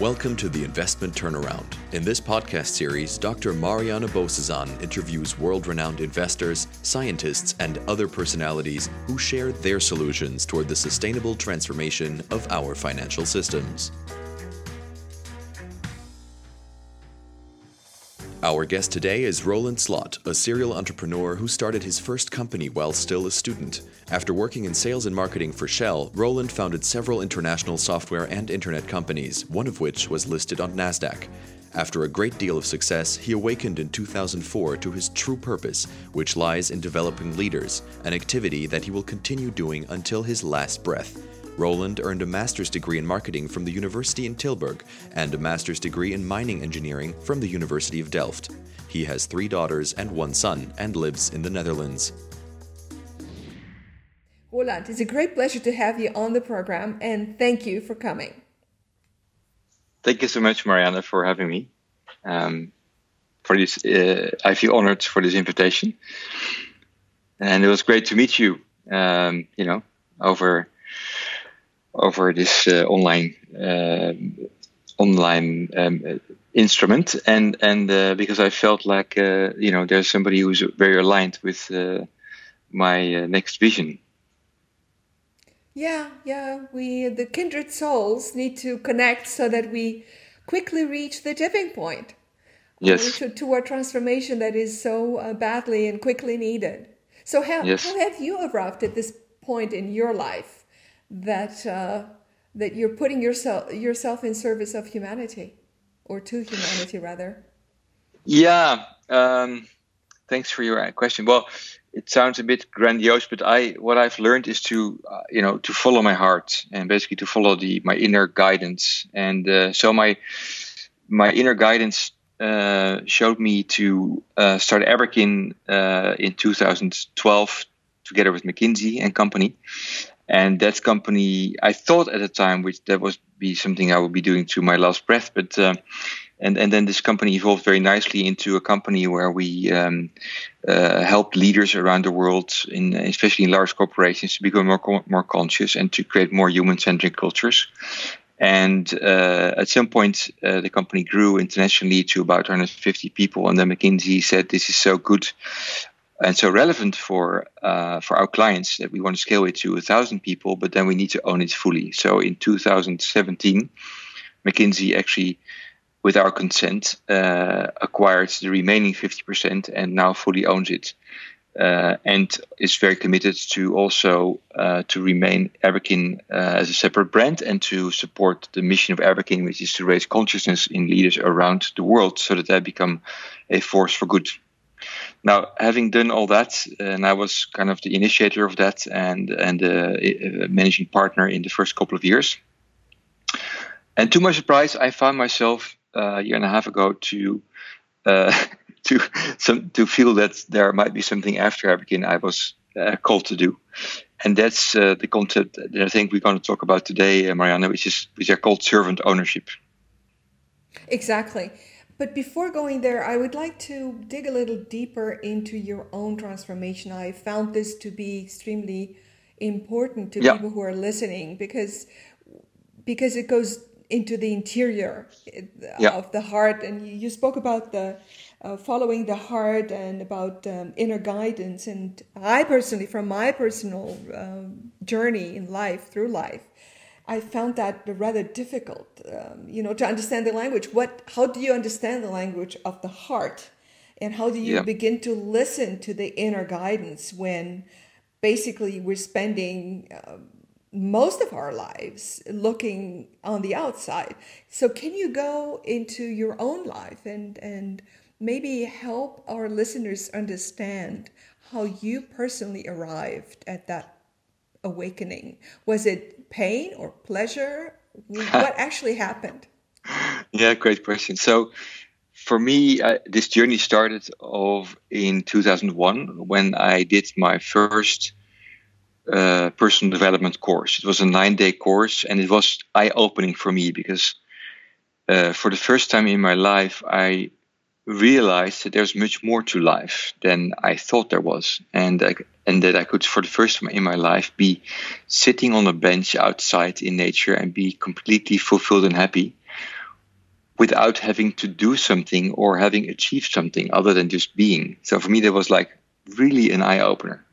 Welcome to the Investment Turnaround. In this podcast series, Dr. Mariana Bozesan interviews world renowned investors, scientists, and other personalities who share their solutions toward the sustainable transformation of our financial systems. Our guest today is Roland Slot, a serial entrepreneur who started his first company while still a student. After working in sales and marketing for Shell, Roland founded several international software and internet companies, one of which was listed on NASDAQ. After a great deal of success, he awakened in 2004 to his true purpose, which lies in developing leaders, an activity that he will continue doing until his last breath. Roland earned a master's degree in marketing from the University in Tilburg and a master's degree in mining engineering from the University of Delft. He has three daughters and one son and lives in the Netherlands. Roland, it's a great pleasure to have you on the program and thank you for coming. Thank you so much, Mariana, for having me. Um, for this, uh, I feel honored for this invitation, and it was great to meet you. Um, you know, over over this uh, online uh, online um, instrument, and and uh, because I felt like uh, you know there's somebody who's very aligned with uh, my uh, next vision. Yeah, yeah, we the kindred souls need to connect so that we quickly reach the tipping point. Yes. To, to our transformation that is so badly and quickly needed. So how, yes. how have you arrived at this point in your life? That uh, that you're putting yourself yourself in service of humanity or to humanity rather. Yeah um, thanks for your question. Well it sounds a bit grandiose but i what i've learned is to uh, you know to follow my heart and basically to follow the my inner guidance. And uh, so my my inner guidance uh, showed me to uh, start Aberkyn uh, in 2012 together with McKinsey and Company and that company i thought at the time which that was be something i would be doing to my last breath but uh, and and then this company evolved very nicely into a company where we um, uh, leaders around the world, in especially in large corporations, to become more more conscious and to create more human-centric cultures. And uh, at some point, uh, the company grew internationally to about 150 people. And then McKinsey said, "This is so good and so relevant for uh, for our clients that we want to scale it to a thousand people, but then we need to own it fully. So in 2017, McKinsey actually, with our consent, uh, acquired the remaining 50% and now fully owns it. Uh, and is very committed to also uh, to remain Aberkyn uh, as a separate brand and to support the mission of Aberkyn, which is to raise consciousness in leaders around the world, so that they become a force for good. Now, having done all that, and I was kind of the initiator of that and and uh, managing partner in the first couple of years. And to my surprise, I found myself uh, a year and a half ago to uh, to some to feel that there might be something after Aberkyn I was uh, called to do, and that's uh, the concept that I think we're going to talk about today, uh, Marianne, which is which are called servant ownership. Exactly. But before going there, I would like to dig a little deeper into your own transformation. I found this to be extremely important to yeah. people who are listening because because it goes into the interior yeah. of the heart and you spoke about the uh, following the heart and about um, inner guidance and i personally from my personal um, journey in life through life I found that rather difficult, um, you know, to understand the language. What, how do you understand the language of the heart, and how do you yeah. begin to listen to the inner guidance when, basically, we're spending uh, most of our lives looking on the outside. So, can you go into your own life and and maybe help our listeners understand how you personally arrived at that awakening? Was it pain or pleasure? what actually happened? Yeah, great question. So, for me, uh, this journey started of in 2001 when I did my first uh, personal development course. It was a nine-day course, and it was eye-opening for me because uh, for the first time in my life, I realized that there's much more to life than I thought there was, and I, and that I could, for the first time in my life, be sitting on a bench outside in nature and be completely fulfilled and happy, without having to do something or having achieved something other than just being. So for me, that was like really an eye opener.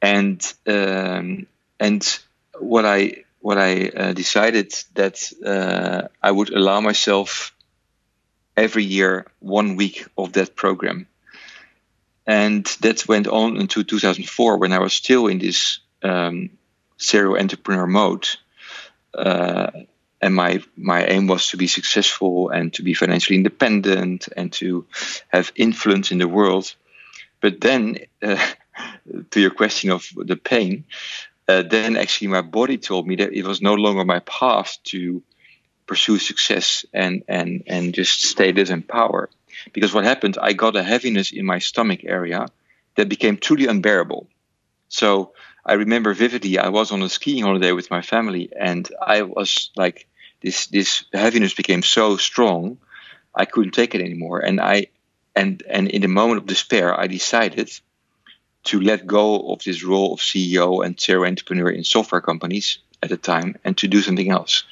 And um, and what I what I uh, decided that uh, I would allow myself every year one week of that program. And that went on until 2004 when I was still in this um, serial entrepreneur mode. Uh, and my my aim was to be successful and to be financially independent and to have influence in the world. But then, uh, to your question of the pain, uh, then actually my body told me that it was no longer my path to pursue success and and and just status and power. Because what happened, I got a heaviness in my stomach area that became truly unbearable. So I remember vividly, I was on a skiing holiday with my family, and I was like this this heaviness became so strong, I couldn't take it anymore. And I and and in the moment of despair, I decided to let go of this role of CEO and serial entrepreneur in software companies at the time and to do something else.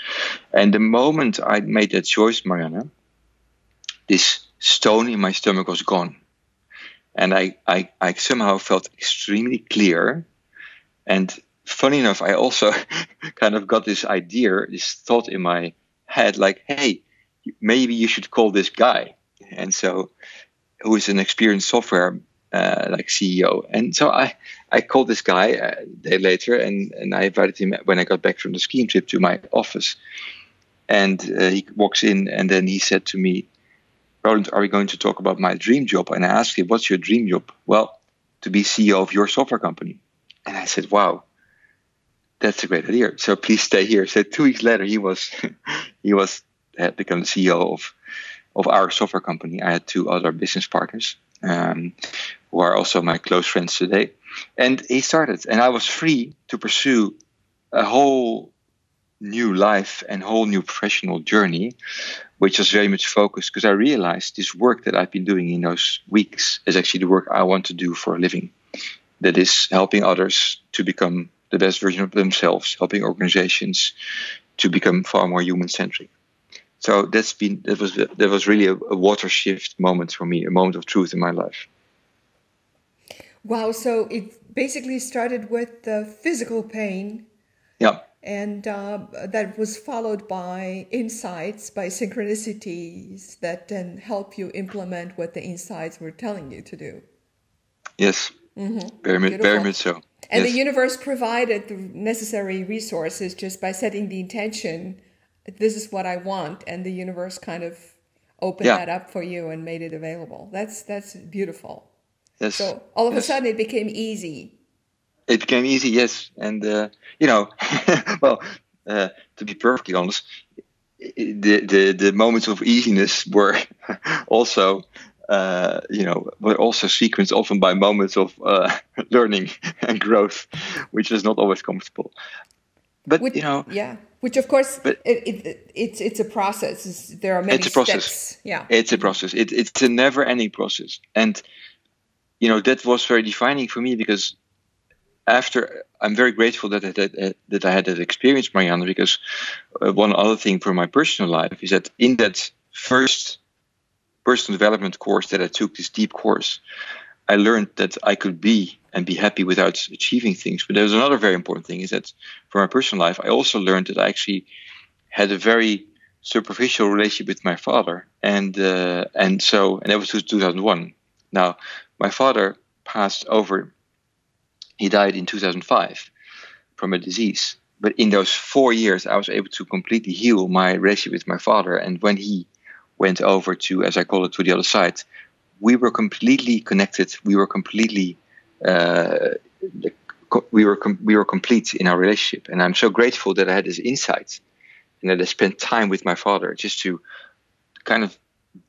And the moment I made that choice, Marianne, this stone in my stomach was gone. And I, I, I somehow felt extremely clear. And funny enough, I also kind of got this idea, this thought in my head, like, hey, maybe you should call this guy. And so, who is an experienced software uh, like CEO. And so I, I called this guy uh, a day later, and, and I invited him when I got back from the skiing trip to my office. And uh, he walks in, and then he said to me, Roland, are we going to talk about my dream job? And I asked him, What's your dream job? Well, to be CEO of your software company. And I said, Wow, that's a great idea. So please stay here. So two weeks later, he was he was had become CEO of of our software company. I had two other business partners um, who are also my close friends today. And he started, and I was free to pursue a whole new life and whole new professional journey, which was very much focused because I realized this work that I've been doing in those weeks is actually the work I want to do for a living. That is helping others to become the best version of themselves, helping organizations to become far more human centric. So that's been that was that was really a, a water shift moment for me, a moment of truth in my life. Wow! So it basically started with the physical pain. Yeah. And uh, that was followed by insights, by synchronicities that then help you implement what the insights were telling you to do. Yes. Mm-hmm. Very, much, very much so. And yes. the universe provided the necessary resources just by setting the intention this is what I want, and the universe kind of opened yeah. that up for you and made it available. That's that's beautiful. Yes. So all of yes. a sudden, it became easy. It became easy, yes, and uh, you know, well, uh, to be perfectly honest, the the the moments of easiness were also uh, you know, were also sequenced often by moments of uh, learning and growth, which is not always comfortable. But which, you know, yeah, which of course, but it, it, it's it's a process. It's, there are many it's a process. steps. Yeah, it's a process. It, it's a never-ending process, and you know that was very defining for me because after I'm very grateful that I, that, that I had that experience, Marianne, because uh, one other thing for my personal life is that in that first personal development course that I took, this deep course, I learned that I could be and be happy without achieving things. But there's another very important thing is that for my personal life, I also learned that I actually had a very superficial relationship with my father, and uh, and so and that was 2001. Now, my father passed over. He died in 2005 from a disease. But in those four years, I was able to completely heal my relationship with my father. And when he went over to, as I call it, to the other side, we were completely connected. We were completely, uh, we were com- we were complete in our relationship. And I'm so grateful that I had this insight and that I spent time with my father just to kind of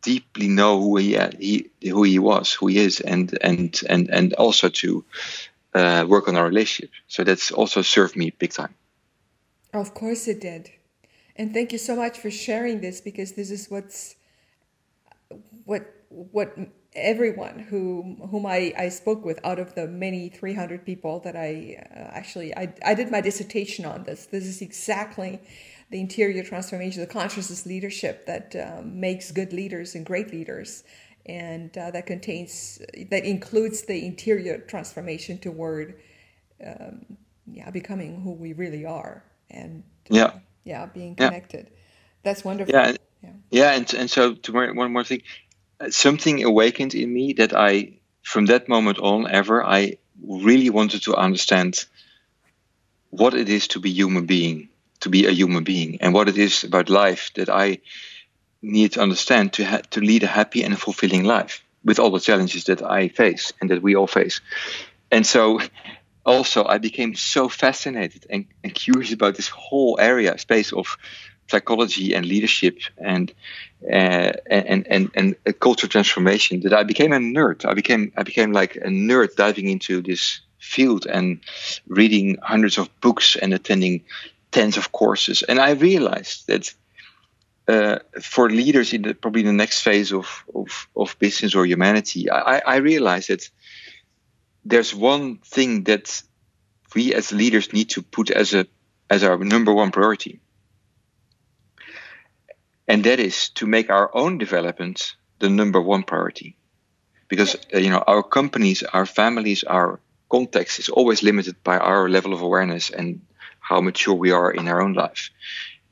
deeply know who he, he who he was, who he is, and and and and also to uh, work on our relationship. So that's also served me big time. Of course, it did. And thank you so much for sharing this because this is what's what what everyone who whom I, I spoke with out of the many 300 people that I uh, actually I, I did my dissertation on this this is exactly the interior transformation the consciousness leadership that um, makes good leaders and great leaders and uh, that contains that includes the interior transformation toward um, yeah becoming who we really are and uh, yeah. yeah being connected. Yeah. that's wonderful. Yeah yeah, yeah and, and so to one more thing something awakened in me that I, from that moment on ever, I really wanted to understand what it is to be human being, to be a human being, and what it is about life that I need to understand to ha- to lead a happy and fulfilling life with all the challenges that I face and that we all face. And so, also, I became so fascinated and, and curious about this whole area, space of psychology and leadership and uh, and and and a culture transformation that I became a nerd. I became I became like a nerd diving into this field and reading hundreds of books and attending tens of courses. And I realized that uh, for leaders in the, probably the next phase of, of, of business or humanity, I, I realized that there's one thing that we as leaders need to put as a as our number one priority. And that is to make our own development the number one priority. Because uh, you know our companies our families our context is always limited by our level of awareness and how mature we are in our own life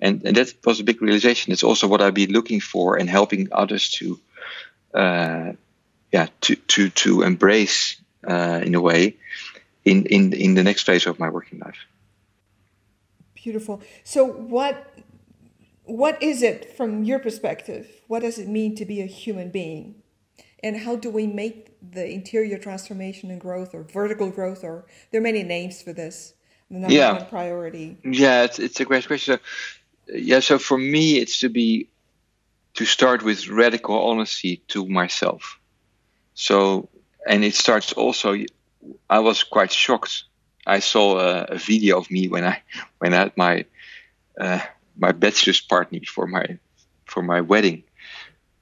and, and that was a big realization it's also what i've been looking for and helping others to uh, yeah to to to embrace uh, in a way in in in the next phase of my working life beautiful so what what is it from your perspective? What does it mean to be a human being? And how do we make the interior transformation and growth or vertical growth or there are many names for this? The number yeah. one priority. Yeah, it's, it's a great question. So, yeah, so for me it's to be to start with radical honesty to myself. So and it starts also I was quite shocked. I saw a, a video of me when I when I had my uh, my bachelor's party for my for my wedding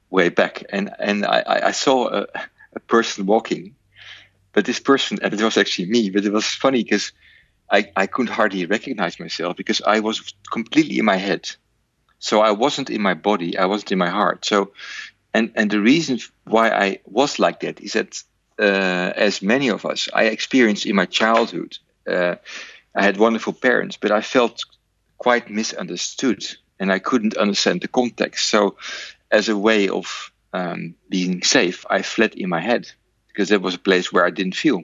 way back, and and I, I saw a, a person walking, but this person and it was actually me, but it was funny because I I couldn't hardly recognize myself because I was completely in my head, so I wasn't in my body, I wasn't in my heart. So, and and the reason why I was like that is that uh, as many of us, I experienced in my childhood. Uh, I had wonderful parents, but I felt quite misunderstood and I couldn't understand the context. So, as a way of um, being safe, I fled in my head because that was a place where I didn't feel.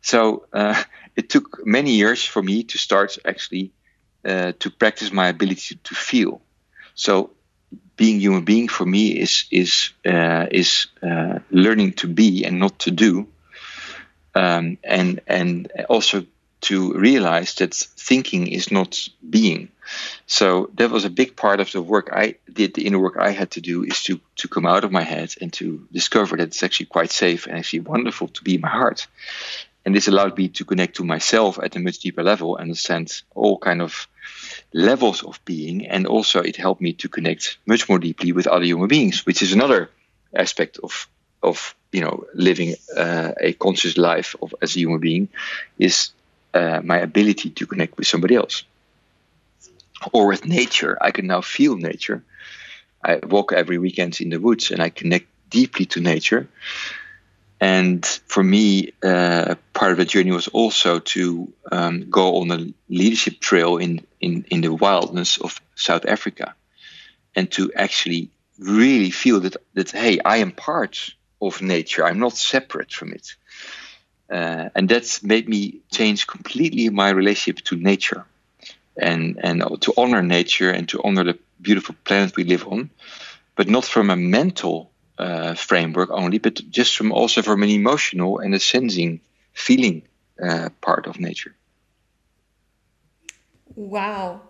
So, uh, it took many years for me to start actually uh, to practice my ability to feel. So, being human being for me is is uh, is uh, learning to be and not to do, um, and and also to realize that thinking is not being. So that was a big part of the work I did. The inner work I had to do is to to come out of my head and to discover that it's actually quite safe and actually wonderful to be in my heart. And this allowed me to connect to myself at a much deeper level, and understand all kind of levels of being, and also it helped me to connect much more deeply with other human beings, which is another aspect of of you know living uh, a conscious life of as a human being is uh, my ability to connect with somebody else. Or with nature, I can now feel nature. I walk every weekend in the woods and I connect deeply to nature. And for me, uh, part of the journey was also to um, go on a leadership trail in, in, in the wildness of South Africa and to actually really feel that, that, hey, I am part of nature. I'm not separate from it. Uh, and that's made me change completely my relationship to nature and and to honor nature and to honor the beautiful planet we live on but not from a mental uh, framework only but just from also from an emotional and a sensing feeling uh, part of nature. Wow.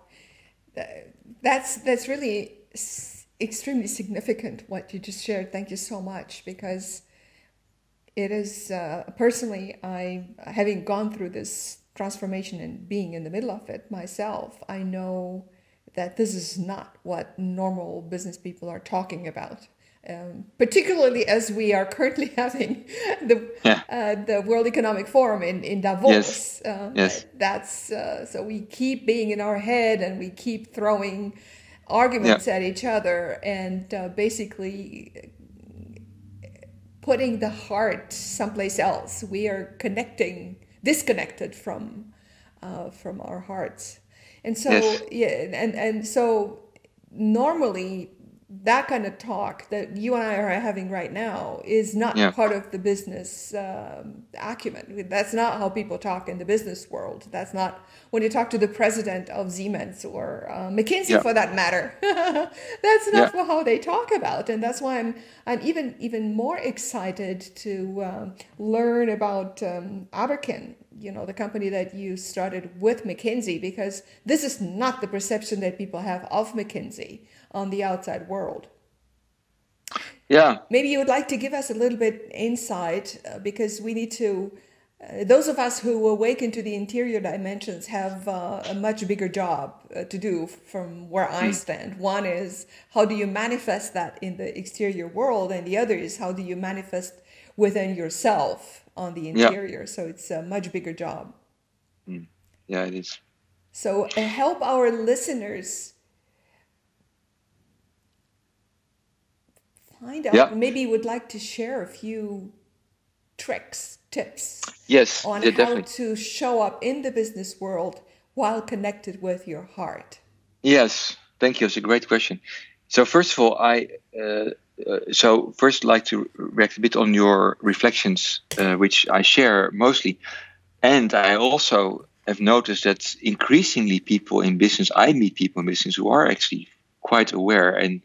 That's that's really extremely significant what you just shared. Thank you so much because it is uh, personally i having gone through this transformation and being in the middle of it myself i know that this is not what normal business people are talking about Um, particularly as we are currently having the yeah. uh, the World Economic Forum in in Davos. Yes. Um, yes. That's uh, so we keep being in our head and we keep throwing arguments yeah. at each other and uh, basically putting the heart someplace else. We are connecting, disconnected from uh, from our hearts, and so yes. yeah, and and so normally that kind of talk that you and I are having right now is not yeah. part of the business um, acumen. That's not how people talk in the business world. That's not when you talk to the president of Siemens or uh, McKinsey yeah. for that matter. that's not yeah. how they talk about, and that's why I'm I'm even even more excited to um, learn about um, Aberkyn. You know, the company that you started with McKinsey, because this is not the perception that people have of McKinsey on the outside world. Yeah. Maybe you would like to give us a little bit insight uh, because we need to. Uh, those of us who awaken to the interior dimensions have uh, a much bigger job uh, to do from where I hmm. stand. One is how do you manifest that in the exterior world, and the other is how do you manifest within yourself on the interior. Yeah. So it's a much bigger job. Mm. Yeah, it is. So uh, help our listeners find out. Yeah. Maybe you would like to share a few tricks, tips. Yes, on yeah, how definitely. to show up in the business world while connected with your heart. Yes, thank you. It's a great question. So first of all, I uh, uh, so first like to react a bit on your reflections, uh, which I share mostly, and I also have noticed that increasingly people in business, I meet people in business who are actually quite aware and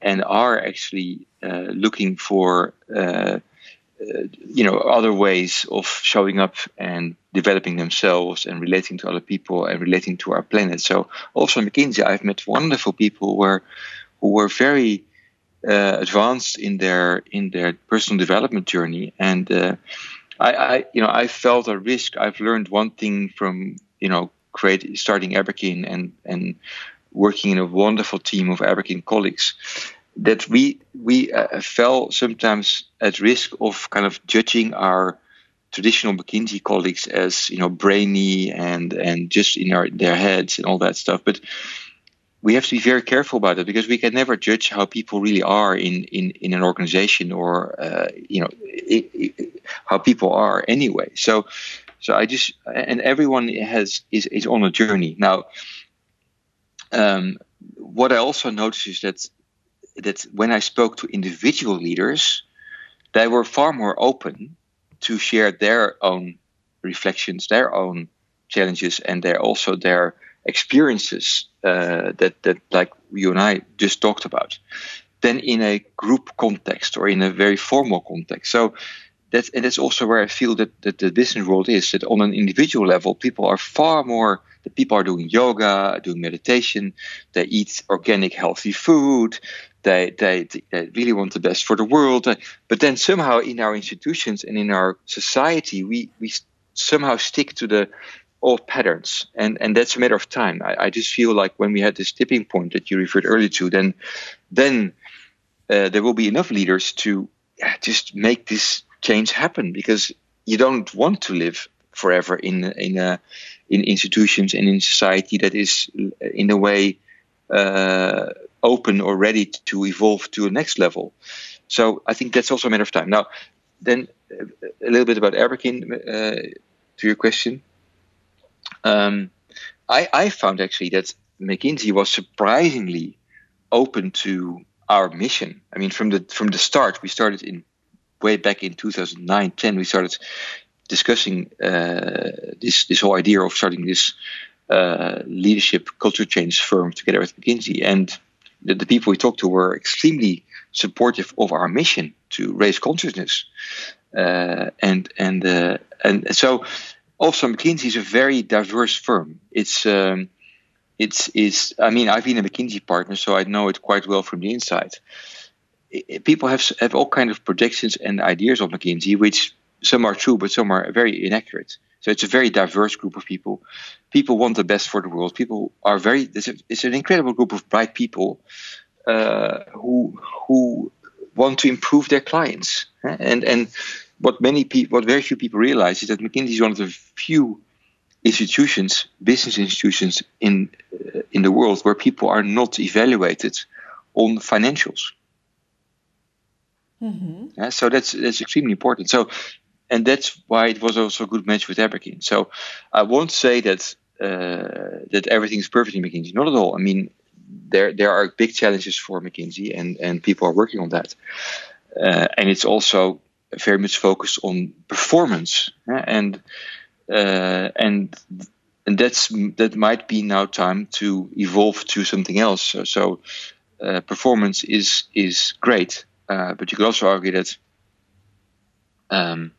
and are actually uh, looking for uh, uh, you know other ways of showing up and developing themselves and relating to other people and relating to our planet. So also in McKinsey, I've met wonderful people who were who were very uh, advanced in their in their personal development journey and. Uh, I, I, you know, I felt a risk. I've learned one thing from, you know, create starting Aberkyn and and working in a wonderful team of Aberkyn colleagues, that we we uh, fell sometimes at risk of kind of judging our traditional McKinsey colleagues as you know brainy and and just in our their heads and all that stuff, but we have to be very careful about it because we can never judge how people really are in in, in an organization or uh, you know it, it, how people are anyway. So so I just and everyone has is is on a journey now. Um, what I also noticed is that that when I spoke to individual leaders, they were far more open to share their own reflections, their own challenges, and their also their experiences uh, that that like you and I just talked about, than in a group context or in a very formal context. So that's and that's also where I feel that, that the business world is that on an individual level, people are far more the people are doing yoga, doing meditation, they eat organic, healthy food, they, they, they really want the best for the world. But then somehow in our institutions and in our society, we, we somehow stick to the old patterns. And, and that's a matter of time. I, I just feel like when we had this tipping point that you referred earlier to, then, then uh, there will be enough leaders to yeah, just make this change happen because you don't want to live forever in in in institutions and in society that is in a way uh, open or ready to evolve to a next level. So I think that's also a matter of time. Now, then uh, a little bit about Aberkyn uh, to your question. Um, I, I found actually that McKinsey was surprisingly open to our mission. I mean, from the from the start, we started in way back in 2009, 10. We started discussing uh, this this whole idea of starting this uh, leadership culture change firm together with McKinsey, and the, the, people we talked to were extremely supportive of our mission to raise consciousness, uh, and and uh, and so also McKinsey is a very diverse firm. It's um, it's is I mean I've been a McKinsey partner, so I know it quite well from the inside. People have have all kind of projections and ideas of McKinsey, which some are true, but some are very inaccurate. So it's a very diverse group of people. People want the best for the world. People are very. It's, a, it's an incredible group of bright people uh, who who want to improve their clients. And and what many people, what very few people realize is that McKinsey is one of the few institutions, business institutions in uh, in the world where people are not evaluated on financials. Mm-hmm. Yeah, so that's that's extremely important. So, and that's why it was also a good match with Aberkyn. So, I won't say that uh, that everything is perfect in McKinsey. Not at all. I mean, there there are big challenges for McKinsey, and and people are working on that. Uh, and it's also very much focused on performance, yeah? and uh, and and that's that might be now time to evolve to something else. So, so uh, performance is is great, uh, but you could also argue that um,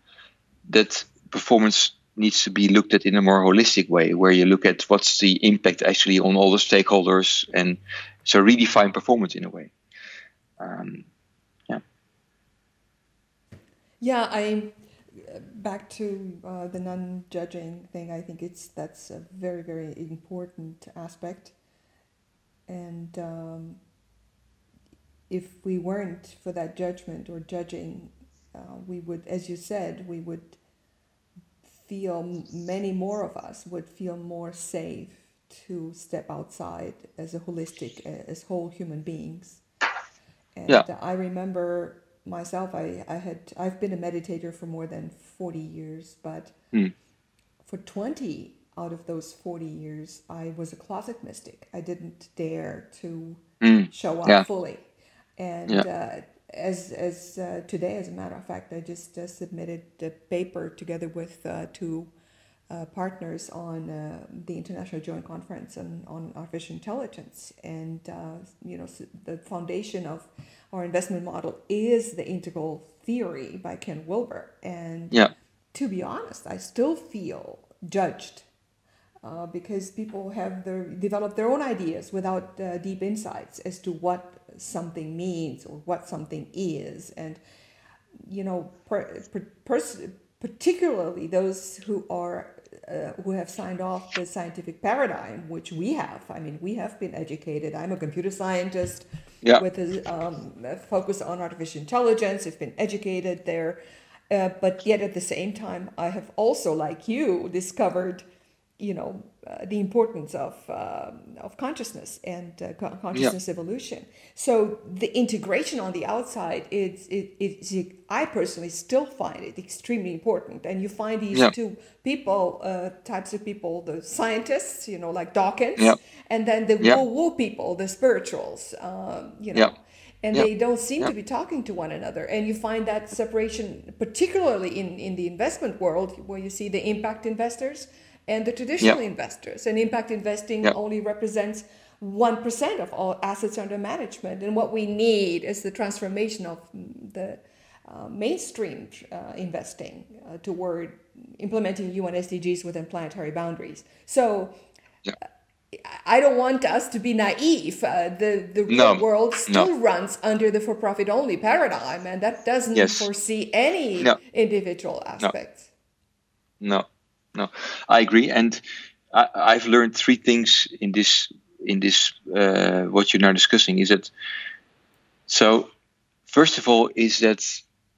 that performance needs to be looked at in a more holistic way, where you look at what's the impact actually on all the stakeholders, and so redefine performance in a way. Um, yeah. Yeah, I back to uh, the non-judging thing. I think it's that's a very very important aspect, and um, if we weren't for that judgment or judging, uh, we would, as you said, we would feel many more of us would feel more safe to step outside as a holistic as whole human beings and yeah. i remember myself i, I had i've been a meditator for more than 40 years but mm. for 20 out of those 40 years i was a closet mystic i didn't dare to mm. show up yeah. fully and yeah. uh, as as uh, today, as a matter of fact, I just uh, submitted a paper together with uh, two uh, partners on uh, the International Joint Conference on, on Artificial Intelligence, and you know the foundation of our investment model is the integral theory by Ken Wilber, and yeah. to be honest, I still feel judged uh, because people have their developed their own ideas without uh, deep insights as to what something means or what something is. And you know per, per, pers- particularly those who are uh, who have signed off the scientific paradigm which we have. I mean we have been educated. I'm a computer scientist yeah. with a, um, a focus on artificial intelligence. I've been educated there. Uh, but yet at the same time i have also like you discovered you know uh, the importance of uh, of consciousness and uh, consciousness yeah. evolution. So the integration on the outside, it's it, it's I personally still find it extremely important. And you find these yeah. two people, uh, types of people, the scientists, you know, like Dawkins, yeah. and then the woo woo people, the spirituals, um, you know. And they don't seem to be talking to one another. And you find that separation, particularly in, in the investment world, where you see the impact investors, and the traditional investors. And impact investing only represents 1% of all assets under management. And what we need is the transformation of the uh, mainstream uh, investing uh, toward implementing UN SDGs within planetary boundaries. So. I don't want us to be naive. Uh, the the no, real world still no. runs under the for profit only paradigm, and that doesn't yes. foresee any no. individual aspects. No no, I agree, and I, have learned three things in this in this uh, what you're now discussing. Is that so? First of all, is that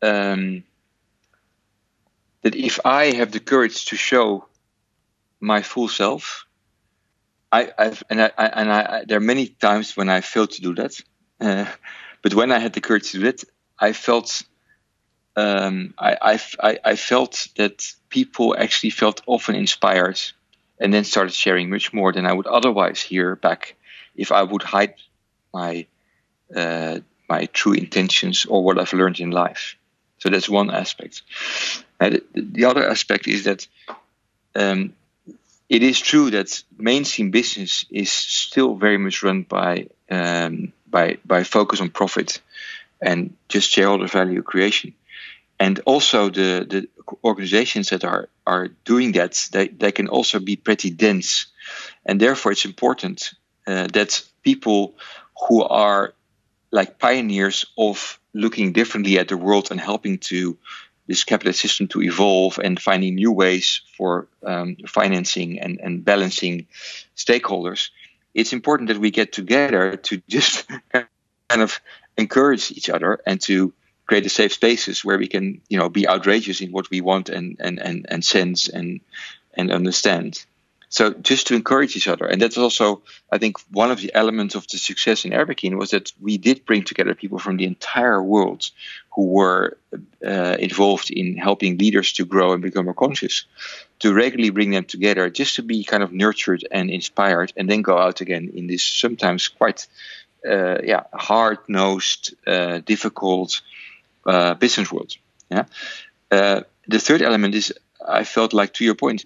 um, that if I have the courage to show my full self, I, I've and I, and I, there are many times when I failed to do that, uh, but when I had the courage to do it, I felt um, I, I, I felt that people actually felt often inspired and then started sharing much more than I would otherwise hear back if I would hide my uh, my true intentions or what I've learned in life. So that's one aspect. And the other aspect is that um, it is true that mainstream business is still very much run by um, by by focus on profit and just shareholder value creation and also the, the organizations that are, are doing that they, they can also be pretty dense. And therefore it's important uh, that people who are like pioneers of looking differently at the world and helping to this capitalist system to evolve and finding new ways for um, financing and, and balancing stakeholders it's important that we get together to just kind of encourage each other and to create a safe spaces where we can you know be outrageous in what we want and and and, and sense and and understand. So just to encourage each other and that's also i think one of the elements of the success in Air was that we did bring together people from the entire world who were uh, involved in helping leaders to grow and become more conscious to regularly bring them together just to be kind of nurtured and inspired and then go out again in this sometimes quite uh, yeah hard-nosed uh, difficult uh, business world yeah uh, the third element is i felt like to your point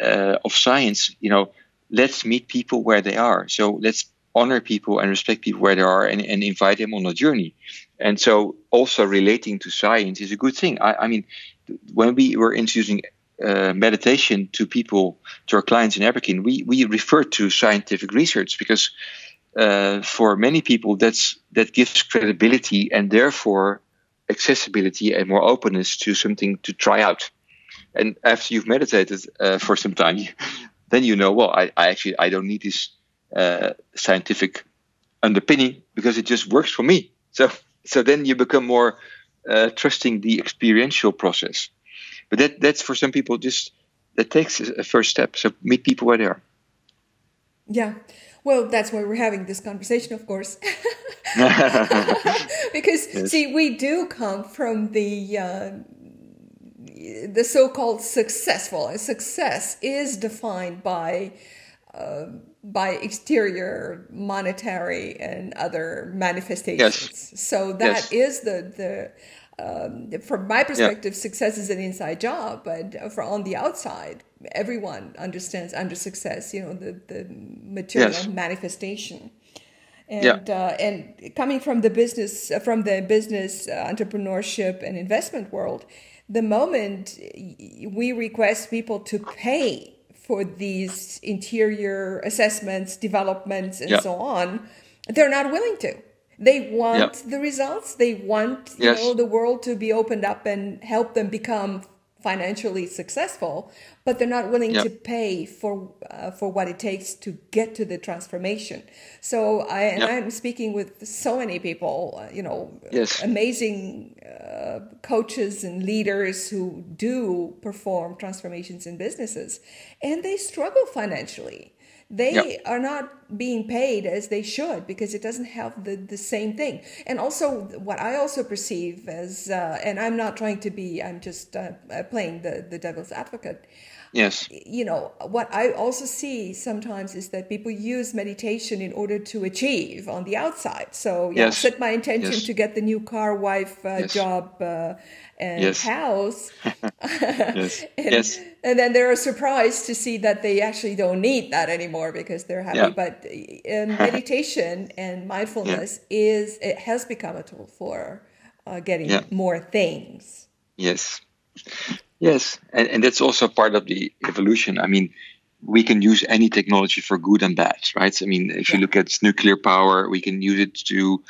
uh, of science, you know, let's meet people where they are. So let's honor people and respect people where they are and, and invite them on a journey. And so also relating to science is a good thing. I, I mean, when we were introducing uh, meditation to people, to our clients in Aberkyn, we, we refer to scientific research because uh, for many people that's that gives credibility and therefore accessibility and more openness to something to try out. And after you've meditated uh, for some time then you know well I, I actually i don't need this uh, scientific underpinning because it just works for me. So so then you become more uh, trusting the experiential process. But that that's for some people just that takes a first step. So meet people where they are. Yeah well that's why we're having this conversation of course because yes. see we do come from the uh, the so-called successful and success is defined by uh, by exterior monetary and other manifestations yes. so that yes. is the the um, from my perspective, yeah. success is an inside job, but for on the outside, everyone understands under success, you know, the, the material yes. manifestation. And, yeah. uh, and coming from the business, from the business uh, entrepreneurship and investment world, the moment we request people to pay for these interior assessments, developments, and yep. so on, they're not willing to. They want yep. the results. They want you yes. know the world to be opened up and help them become financially successful, but they're not willing yep. to pay for uh, for what it takes to get to the transformation. So I and yep. I'm speaking with so many people, uh, you know, yes. amazing uh, coaches and leaders who do perform transformations in businesses, and they struggle financially they yep. are not being paid as they should because it doesn't have the, the same thing and also what i also perceive as uh, and i'm not trying to be i'm just uh, uh playing the, the devil's advocate yes you know what i also see sometimes is that people use meditation in order to achieve on the outside so yeah, yes. set my intention yes. to get the new car wife uh, yes. job uh, and yes. house. yes. and, yes. And then they're surprised to see that they actually don't need that anymore because they're happy. Yeah. But meditation and mindfulness yeah. is it has become a tool for uh, getting more things. Yes. Yes, and, and that's also part of the evolution. I mean, we can use any technology for good and bad, right? I mean, if you look at nuclear power, we can use it to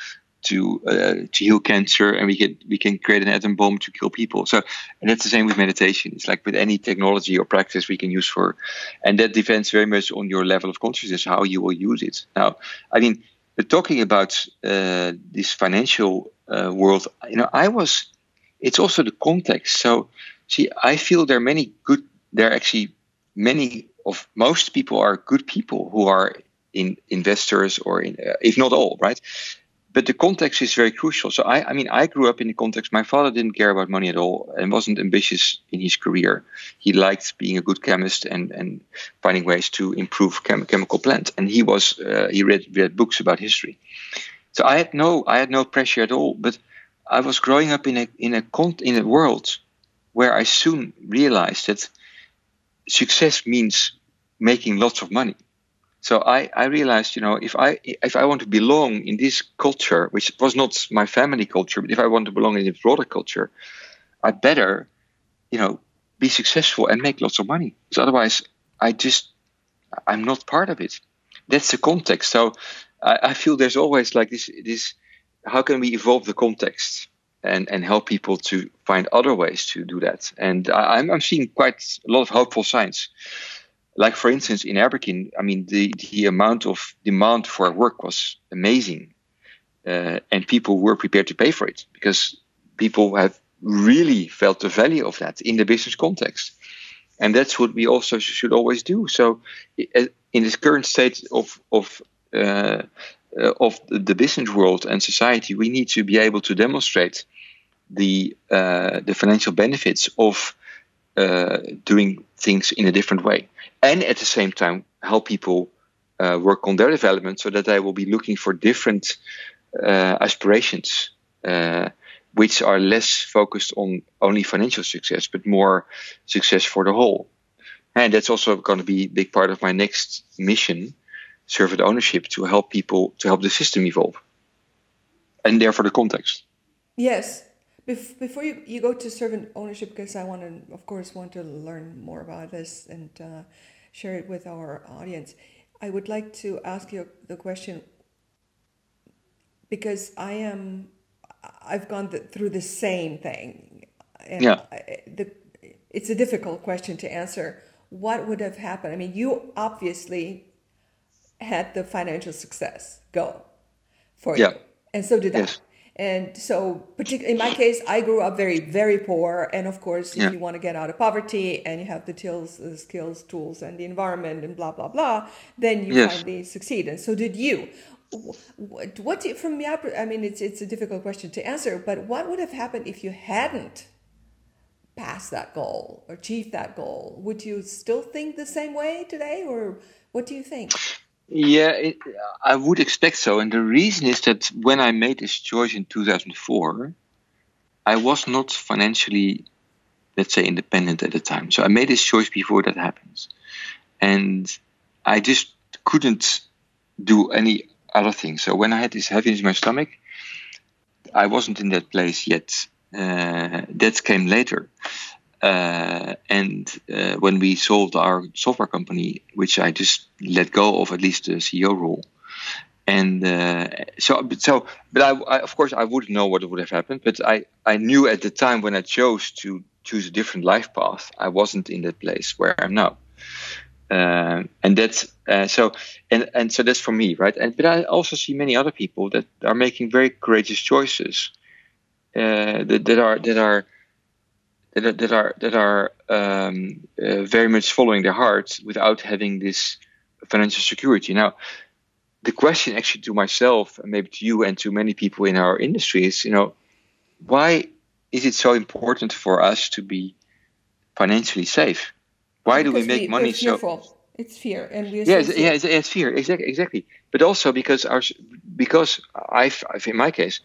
to uh, to heal cancer, and we can we can create an atom bomb to kill people. So, and that's the same with meditation. It's like with any technology or practice we can use for, and that depends very much on your level of consciousness how you will use it. Now, I mean, but talking about uh, this financial uh, world, you know, I was. It's also the context. So, see, I feel there are many good. There are actually many of most people are good people who are in investors or in, uh, if not all, right? but the context is very crucial. So I, I mean, I grew up in the context. My father didn't care about money at all and wasn't ambitious in his career. He liked being a good chemist and, and finding ways to improve chem- chemical plants. And he was uh, he read read books about history. So I had no I had no pressure at all. But I was growing up in a in a con- in a world where I soon realized that success means making lots of money. So I, I realized, you know, if I if I want to belong in this culture, which was not my family culture, but if I want to belong in this broader culture, I better, you know, be successful and make lots of money. Because otherwise, I just I'm not part of it. That's the context. So I, I feel there's always like this this how can we evolve the context and and help people to find other ways to do that. And I, I'm I'm seeing quite a lot of hopeful signs like for instance in Aberkyn, I mean the the amount of demand for work was amazing, uh, and people were prepared to pay for it because people have really felt the value of that in the business context. And that's what we also should always do. So, in this current state of of uh, uh, of the business world and society, we need to be able to demonstrate the uh, the financial benefits of uh, doing things in a different way, and at the same time help people uh, work on their development so that they will be looking for different uh, aspirations, uh, which are less focused on only financial success, but more success for the whole. And that's also going to be a big part of my next mission, servant ownership, to help people, to help the system evolve. And therefore the context. Yes. Before you, you go to servant ownership, because I want to, of course, want to learn more about this and uh, share it with our audience, I would like to ask you the question because I am, I've gone through the same thing. And yeah. the, it's a difficult question to answer. What would have happened? I mean, you obviously had the financial success go for yeah. you, and so did yes. I. And so, particularly in my case, I grew up very, very poor. And of course, yeah. if you want to get out of poverty and you have the the skills, tools, and the environment, and blah blah blah, then you yes. finally succeed. And so did you. What, what from the I mean, it's it's a difficult question to answer. But what would have happened if you hadn't passed that goal or achieved that goal? Would you still think the same way today, or what do you think? Yeah, it, I would expect so. And the reason is that when I made this choice in 2004, I was not financially, let's say, independent at the time. So I made this choice before that happens. And I just couldn't do any other thing. So when I had this heaviness in my stomach, I wasn't in that place yet. Uh, that came later. Uh, and uh, when we sold our software company, which I just let go of at least the CEO role, and uh, so so, but I, I, of course I wouldn't know what would have happened, but I I knew at the time when I chose to choose a different life path, I wasn't in that place where I'm now. Uh, and that's uh, so and and so that's for me right and but i also see many other people that are making very courageous choices uh, that, that are that are that are that are, that are um, uh, very much following their heart without having this financial security. Now, the question actually to myself and maybe to you and to many people in our industry is, you know, why is it so important for us to be financially safe? Why because do we make we, money so? It's fear, and we yeah, it's, yeah, it's, it's, fear exactly, exactly. But also because our because I've, I've in my case,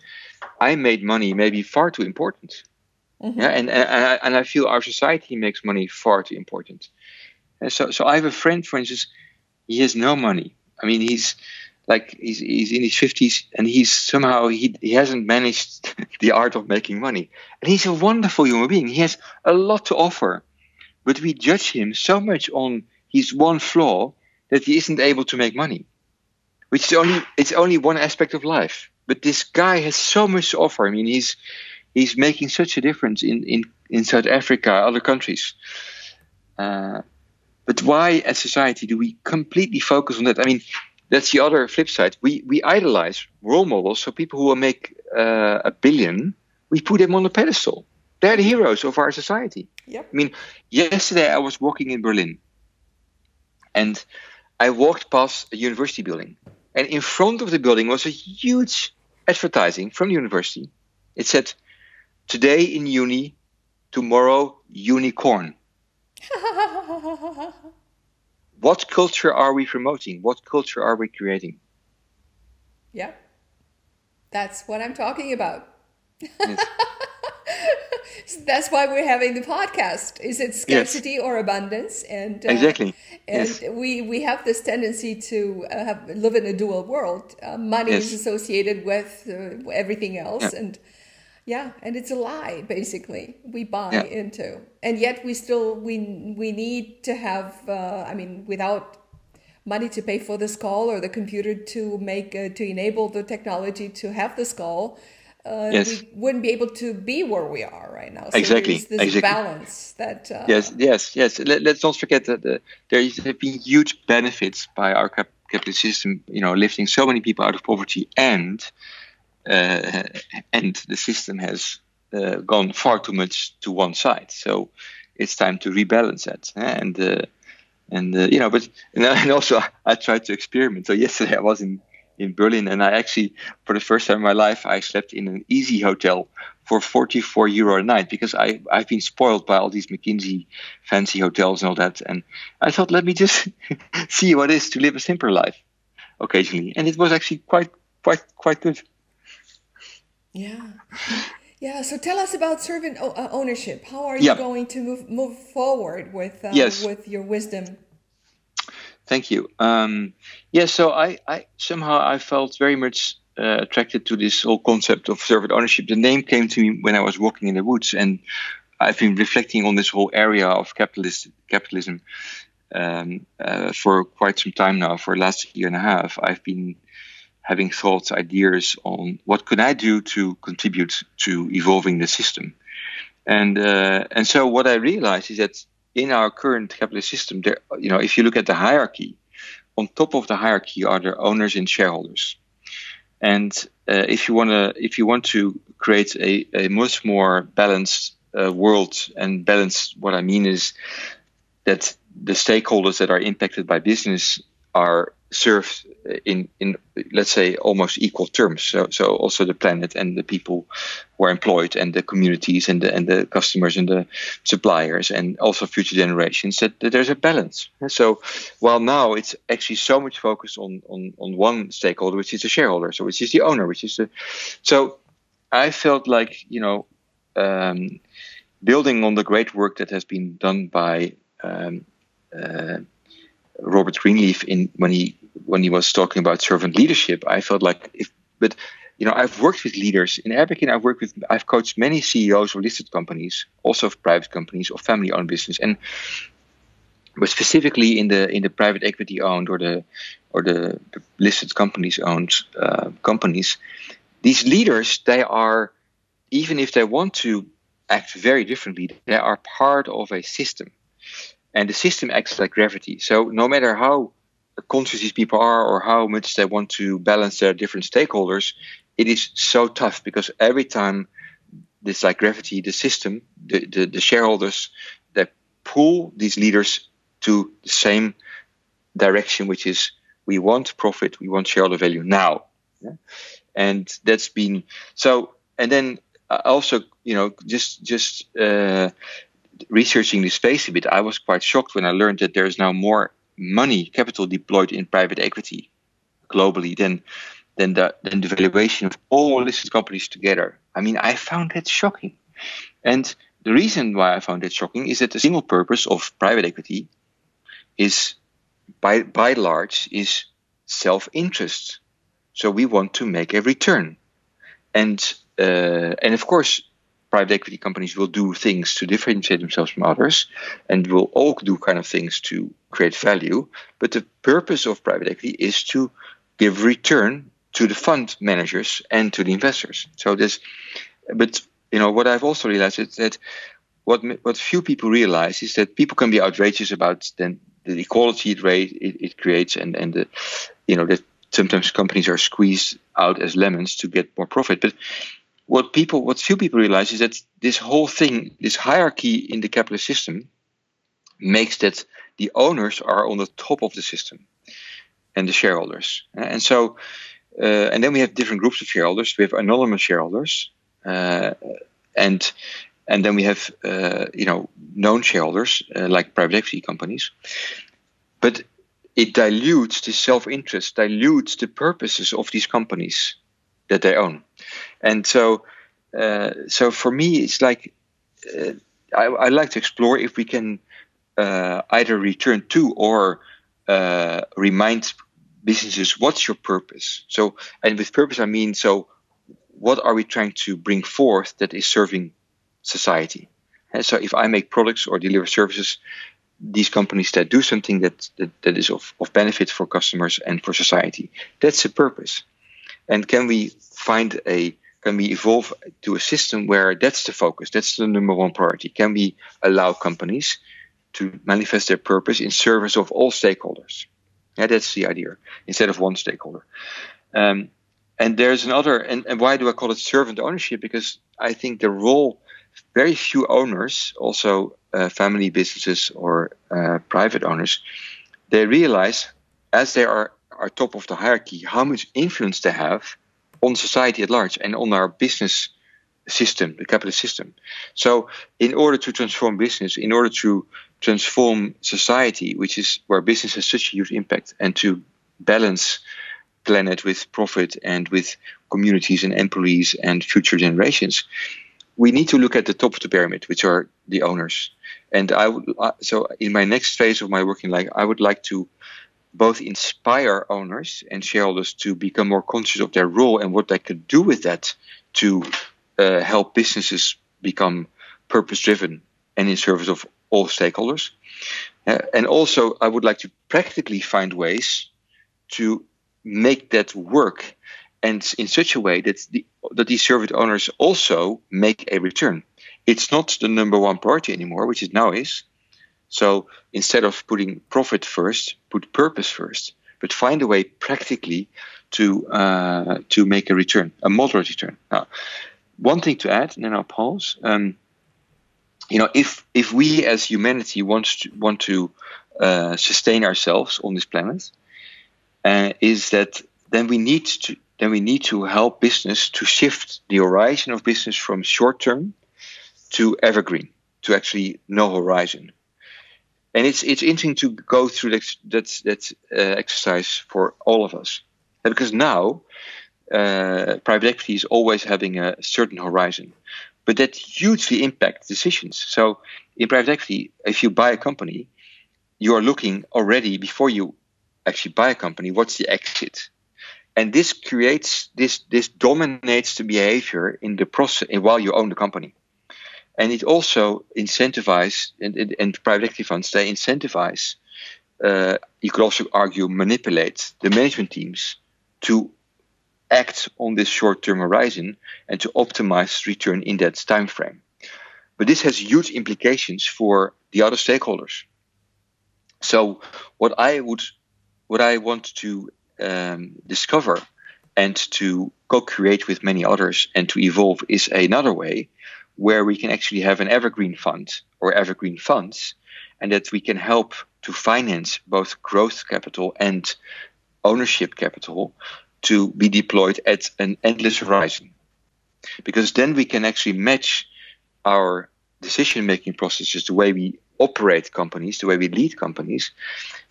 I made money maybe far too important. Mm-hmm. Yeah, and, and I, and I feel our society makes money far too important. And so so I have a friend, for instance, he has no money. I mean, he's like he's, he's in his fifties, and he's somehow he he hasn't managed the art of making money. And he's a wonderful human being. He has a lot to offer, but we judge him so much on his one flaw that he isn't able to make money. Which is only it's only one aspect of life. But this guy has so much to offer. I mean, he's he's making such a difference in, in, in South Africa, other countries. Uh, but why, as society, do we completely focus on that? I mean, that's the other flip side. We we idolize role models, so people who will make uh, a billion, we put them on a pedestal. They're the heroes of our society. Yep. I mean, yesterday I was walking in Berlin, and I walked past a university building, and in front of the building was a huge advertising from the university. It said Today in uni, tomorrow unicorn. what culture are we promoting? What culture are we creating? Yeah, that's what I'm talking about. Yes. that's why we're having the podcast. Is it scarcity yes. or abundance? And uh, exactly, and yes. we we have this tendency to uh, have, live in a dual world. Uh, money is associated with uh, everything else, yeah. and yeah, and it's a lie basically we buy yeah. into, and yet we still we we need to have. Uh, I mean, without money to pay for this call or the computer to make uh, to enable the technology to have this call, uh, yes. we wouldn't be able to be where we are right now. So exactly. This exactly. balance that. Uh, yes, yes, yes. Let, us not forget that uh, there have been huge benefits by our cap- capitalist system. You know, lifting so many people out of poverty and and the system has uh, gone far too much to one side. So it's time to rebalance that. And uh, and uh, you know, but and also I tried to experiment. So yesterday I was in in Berlin, and I actually, for the first time in my life, I slept in an easyHotel for 44 euro a night because I I've been spoiled by all these McKinsey fancy hotels and all that, and I thought let me just see what it is to live a simpler life occasionally, and it was actually quite quite quite good. Yeah. Yeah, so tell us about servant uh, ownership. How are you going to move move forward with uh, yes. with your wisdom? Thank you. Um, yeah, so I, I somehow I felt very much uh, attracted to this whole concept of servant ownership. The name came to me when I was walking in the woods, and I've been reflecting on this whole area of capitalist capitalism um, uh, for quite some time now. For the last year and a half, I've been having thoughts, ideas on what could I do to contribute to evolving the system. And uh, and so what I realized is that in our current capitalist system, there, you know, if you look at the hierarchy, on top of the hierarchy are the owners and shareholders. And uh, if you want to, if you want to create a, a much more balanced uh, world and balance, what I mean is that the stakeholders that are impacted by business are served in in let's say almost equal terms. So so also the planet and the people who are employed and the communities and the and the customers and the suppliers and also future generations that, that there's a balance. So while now it's actually so much focused on on on one stakeholder, which is the shareholder, so which is the owner, which is the so I felt like you know um, building on the great work that has been done by um, uh, Robert Greenleaf in when he when he was talking about servant leadership, I felt like if but you know I've worked with leaders in Aberkyn. I've worked with I've coached many CEOs of listed companies, also of private companies or family owned business, and but specifically in the in the private equity owned or the or the listed companies owned uh, companies, these leaders they are even if they want to act very differently, they are part of a system and the system acts like gravity. So no matter how conscious these people are or how much they want to balance their different stakeholders, it is so tough because every time this like gravity, the system, the, the, the shareholders, they pull these leaders to the same direction, which is we want profit, we want shareholder value now. Yeah? And that's been so. And then uh, also, you know, just just uh, researching the space a bit, I was quite shocked when I learned that there is now more money, capital deployed in private equity globally than than the than the valuation of all listed companies together. I mean, I found that shocking. And the reason why I found that shocking is that the single purpose of private equity is by by large is self-interest. So we want to make a return. And uh, and of course private equity companies will do things to differentiate themselves from others and will all do kind of things to create value. But the purpose of private equity is to give return to the fund managers and to the investors. So this, but you know what I've also realized is that what what few people realize is that people can be outrageous about then the equality it, it, it creates and and the you know that sometimes companies are squeezed out as lemons to get more profit, but what people, what few people realize is that this whole thing, this hierarchy in the capitalist system, makes that the owners are on the top of the system and the shareholders. And so, uh, and then we have different groups of shareholders. We have anonymous shareholders, uh, and and then we have uh, you know known shareholders uh, like private equity companies. But it dilutes the self-interest, dilutes the purposes of these companies that they own. And so, uh, so for me, it's like uh, I, I, like to explore if we can uh, either return to or uh, remind businesses what's your purpose. So, and with purpose, I mean so. What are we trying to bring forth that is serving society? And so, if I make products or deliver services, these companies that do something that, that, that is of, of benefit for customers and for society. That's the purpose. And can we find a can we evolve to a system where that's the focus? That's the number one priority. Can we allow companies to manifest their purpose in service of all stakeholders? Yeah, that's the idea instead of one stakeholder. Um, and there's another, and, and why do I call it servant ownership? Because I think the role, very few owners, also uh, family businesses or uh, private owners, they realize as they are, are top of the hierarchy how much influence they have on society at large and on our business system, the capitalist system. So, in order to transform business, in order to transform society, which is where business has such a huge impact, and to balance planet with profit and with communities and employees and future generations, we need to look at the top of the pyramid, which are the owners. And I would, uh, so in my next phase of my working life, I would like to both inspire owners and shareholders to become more conscious of their role and what they could do with that to uh, help businesses become purpose driven and in service of all stakeholders. Uh, and also, I would like to practically find ways to make that work and in such a way that the, that these servant owners also make a return. It's not the number one priority anymore, which it now is. So instead of putting profit first, put purpose first, but find a way practically to uh, to make a return, a moderate return. Now, one thing to add, and then I'll pause. Um, you know, if if we as humanity want to want to uh, sustain ourselves on this planet, uh, is that then we need to then we need to help business to shift the horizon of business from short term to evergreen, to actually no horizon. And it's it's interesting to go through that that, that uh, exercise for all of us, because now uh, private equity is always having a certain horizon, but that hugely impacts decisions. So in private equity, if you buy a company, you are looking already before you actually buy a company, what's the exit? And this creates this this dominates the behavior in the process while you own the company. And it also incentivizes and, and private equity funds they incentivize. Uh, you could also argue manipulate the management teams to act on this short-term horizon and to optimize return in that time frame. But this has huge implications for the other stakeholders. So what I would, what I want to um, discover and to co-create with many others and to evolve is another way where we can actually have an evergreen fund or evergreen funds and that we can help to finance both growth capital and ownership capital to be deployed at an endless horizon. Because then we can actually match our decision making processes, the way we operate companies, the way we lead companies,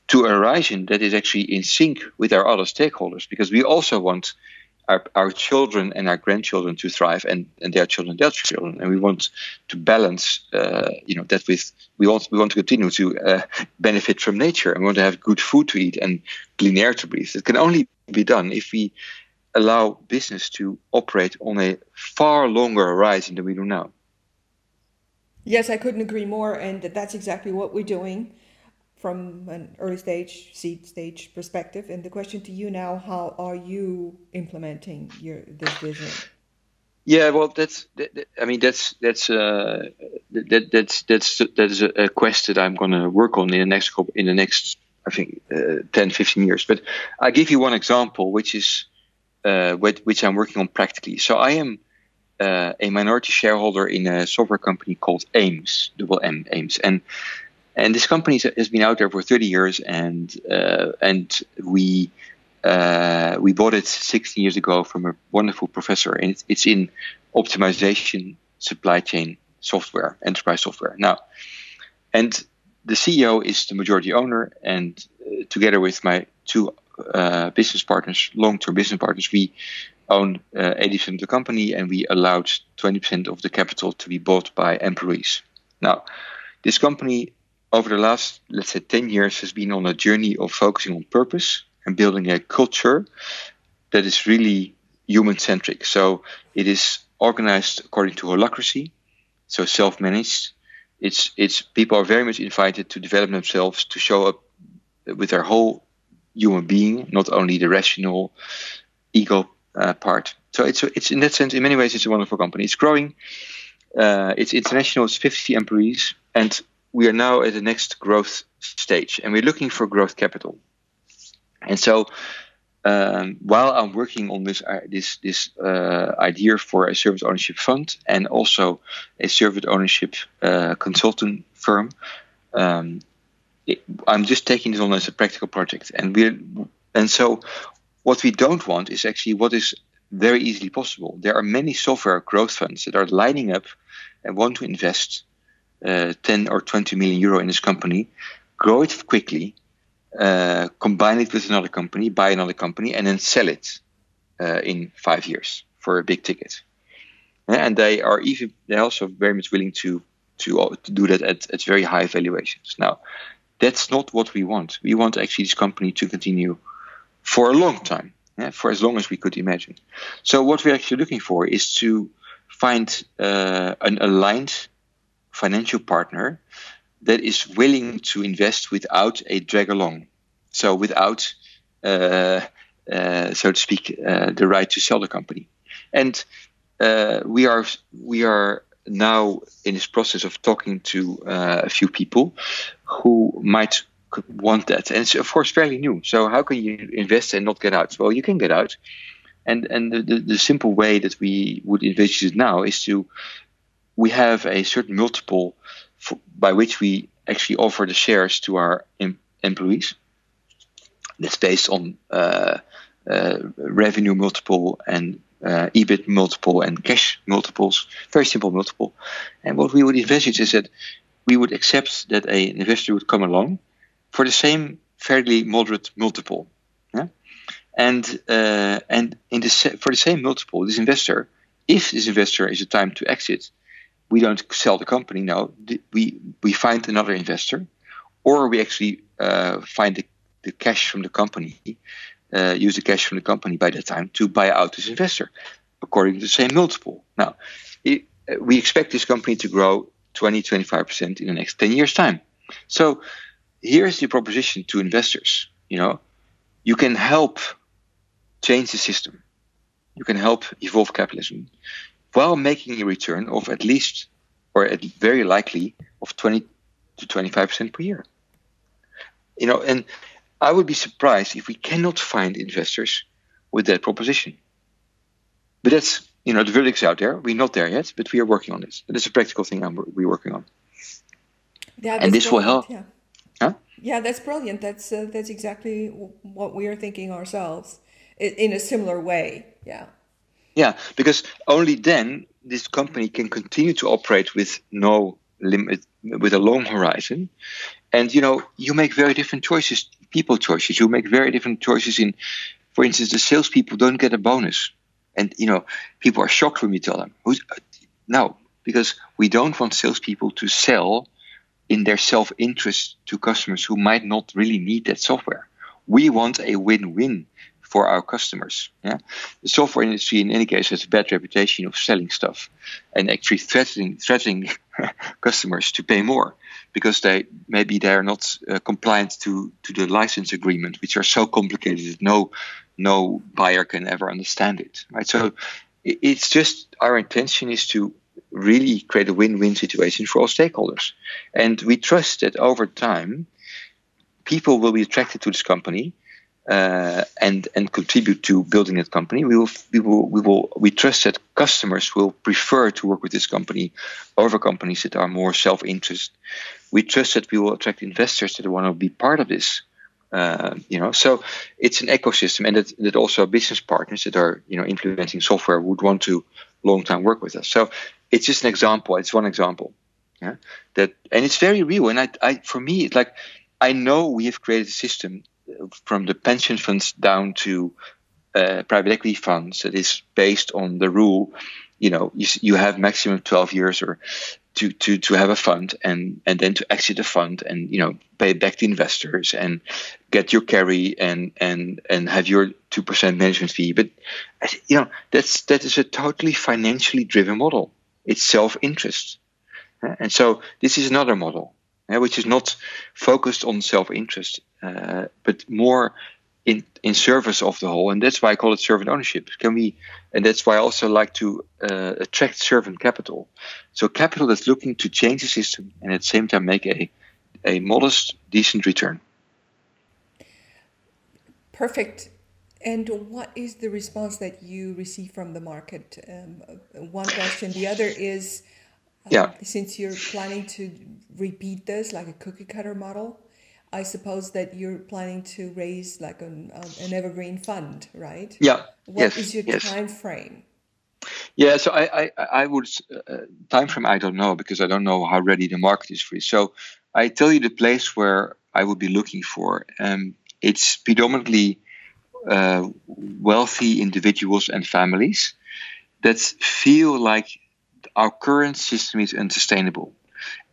to a horizon that is actually in sync with our other stakeholders. Because we also want our, our children and our grandchildren to thrive and, and their children their children. And we want to balance uh, you know that with we want we want to continue to uh, benefit from nature and we want to have good food to eat and clean air to breathe. It can only be done if we allow business to operate on a far longer horizon than we do now. Yes i couldn't agree more and that's exactly what we're doing from an early stage, seed stage perspective. And the question to you now: How are you implementing your this vision? Yeah, well, that's. That, I mean, that's that's uh, that that's that's that is a quest that I'm going to work on in the next couple, in the next I think uh, 10, 15 years. But I give you one example, which is uh, which I'm working on practically. So I am uh, a minority shareholder in a software company called AIMMS, double M AIMMS, and and this company has been out there for 30 years, and uh, and we uh, we bought it 16 years ago from a wonderful professor, and it's, it's in optimization, supply chain software, enterprise software. Now, and the CEO is the majority owner, and uh, together with my two uh, business partners, long-term business partners, we own 80% uh, of the company, and we allowed 20% of the capital to be bought by employees. Now, this company over the last, let's say, 10 years has been on a journey of focusing on purpose and building a culture that is really human centric. So it is organized according to holacracy, so self managed. It's, it's people are very much invited to develop themselves to show up with their whole human being, not only the rational ego uh, part. So it's, it's in that sense, in many ways, it's a wonderful company. It's growing. Uh, it's international. It's 50 employees, and we are now at the next growth stage and we're looking for growth capital. And so um, while I'm working on this uh, this this uh, idea for a servant ownership fund and also a servant ownership uh, consultant firm, um, it, I'm just taking this on as a practical project, and we and so what we don't want is actually what is very easily possible. There are many software growth funds that are lining up and want to invest uh, 10 or 20 million euro in this company, grow it quickly uh, combine it with another company, buy another company, and then sell it uh, in five years for a big ticket. And they are even they're also very much willing to to, uh, to do that at, at very high valuations. Now, that's not what we want. We want actually this company to continue for a long time, yeah, for as long as we could imagine. So what we're actually looking for is to find uh, an aligned financial partner that is willing to invest without a drag along. So without, uh, uh, so to speak, uh, the right to sell the company. And uh, we are we are now in this process of talking to uh, a few people who might want that, and it's of course fairly new. So how can you invest and not get out? Well, you can get out, and and the, the, the simple way that we would envisage it now is to we have a certain multiple for, by which we actually offer the shares to our em- employees. That's based on uh, uh, revenue multiple and uh, EBIT multiple and cash multiples. Very simple multiple. And what we would envisage is that we would accept that an investor would come along for the same fairly moderate multiple. Yeah? And uh, and in the for the same multiple, this investor, if this investor is a time to exit, we don't sell the company now. We we find another investor, or we actually uh, find the, the cash from the company, uh, use the cash from the company by that time to buy out this investor, according to the same multiple. Now, it, we expect this company to grow 20 25% in the next 10 years' time. So here's the proposition to investors. You know, you can help change the system. You can help evolve capitalism while making a return of at least, or at very likely, of 20 to 25% per year. You know, and I would be surprised if we cannot find investors with that proposition. But that's, you know, the verdict's out there. We're not there yet, but we are working on this. It's a practical thing I'm, we're working on. Yeah, and this will help. Yeah. Huh? Yeah, that's brilliant. That's uh, that's exactly what we are thinking ourselves in a similar way. Yeah. Yeah, because only then this company can continue to operate with no limit, with a long horizon. And you know, you make very different choices, people choices. You make very different choices in, for instance, the salespeople don't get a bonus, and you know, people are shocked when you tell them, "Who's no?" Because we don't want salespeople to sell in their self-interest to customers who might not really need that software. We want a win-win for our customers. Yeah? The software industry, in any case, has a bad reputation of selling stuff and actually threatening threatening customers to pay more because they maybe they are not uh, compliant to to the license agreement, which are so complicated that no no buyer can ever understand it. Right. So it's just our intention is to really create a win-win situation for all stakeholders, and we trust that over time people will be attracted to this company uh, and and contribute to building that company. We will we will we will we trust that customers will prefer to work with this company over companies that are more self-interest. We trust that we will attract investors that want to be part of this. Uh, you know, so it's an ecosystem, and that, that also business partners that are you know implementing software would want to long time work with us. So it's just an example. It's one example. Yeah, that and it's very real. And I, I for me, it's like I know we have created a system from the pension funds down to uh, private equity funds that is based on the rule you know you, you have maximum 12 years or to, to, to have a fund and, and then to exit the fund and you know pay back the investors and get your carry and and and have your two percent management fee. But you know that's that is a totally financially driven model. It's self interest, and so this is another model which is not focused on self-interest, uh, but more in in service of the whole. And that's why I call it servant ownership. Can we? And that's why I also like to uh, attract servant capital. So capital that's looking to change the system and at the same time make a a modest, decent return. Perfect. And what is the response that you receive from the market? Um, one question. The other is, uh, yeah. since you're planning to repeat this like a cookie cutter model, I suppose that you're planning to raise like an, an evergreen fund, right? Yeah. What yes. is your yes. time frame? Yeah, so I I, I would uh, time frame I don't know because I don't know how ready the market is for it. So I tell you the place where I would be looking for. Um, it's predominantly uh, wealthy individuals and families that feel like our current system is unsustainable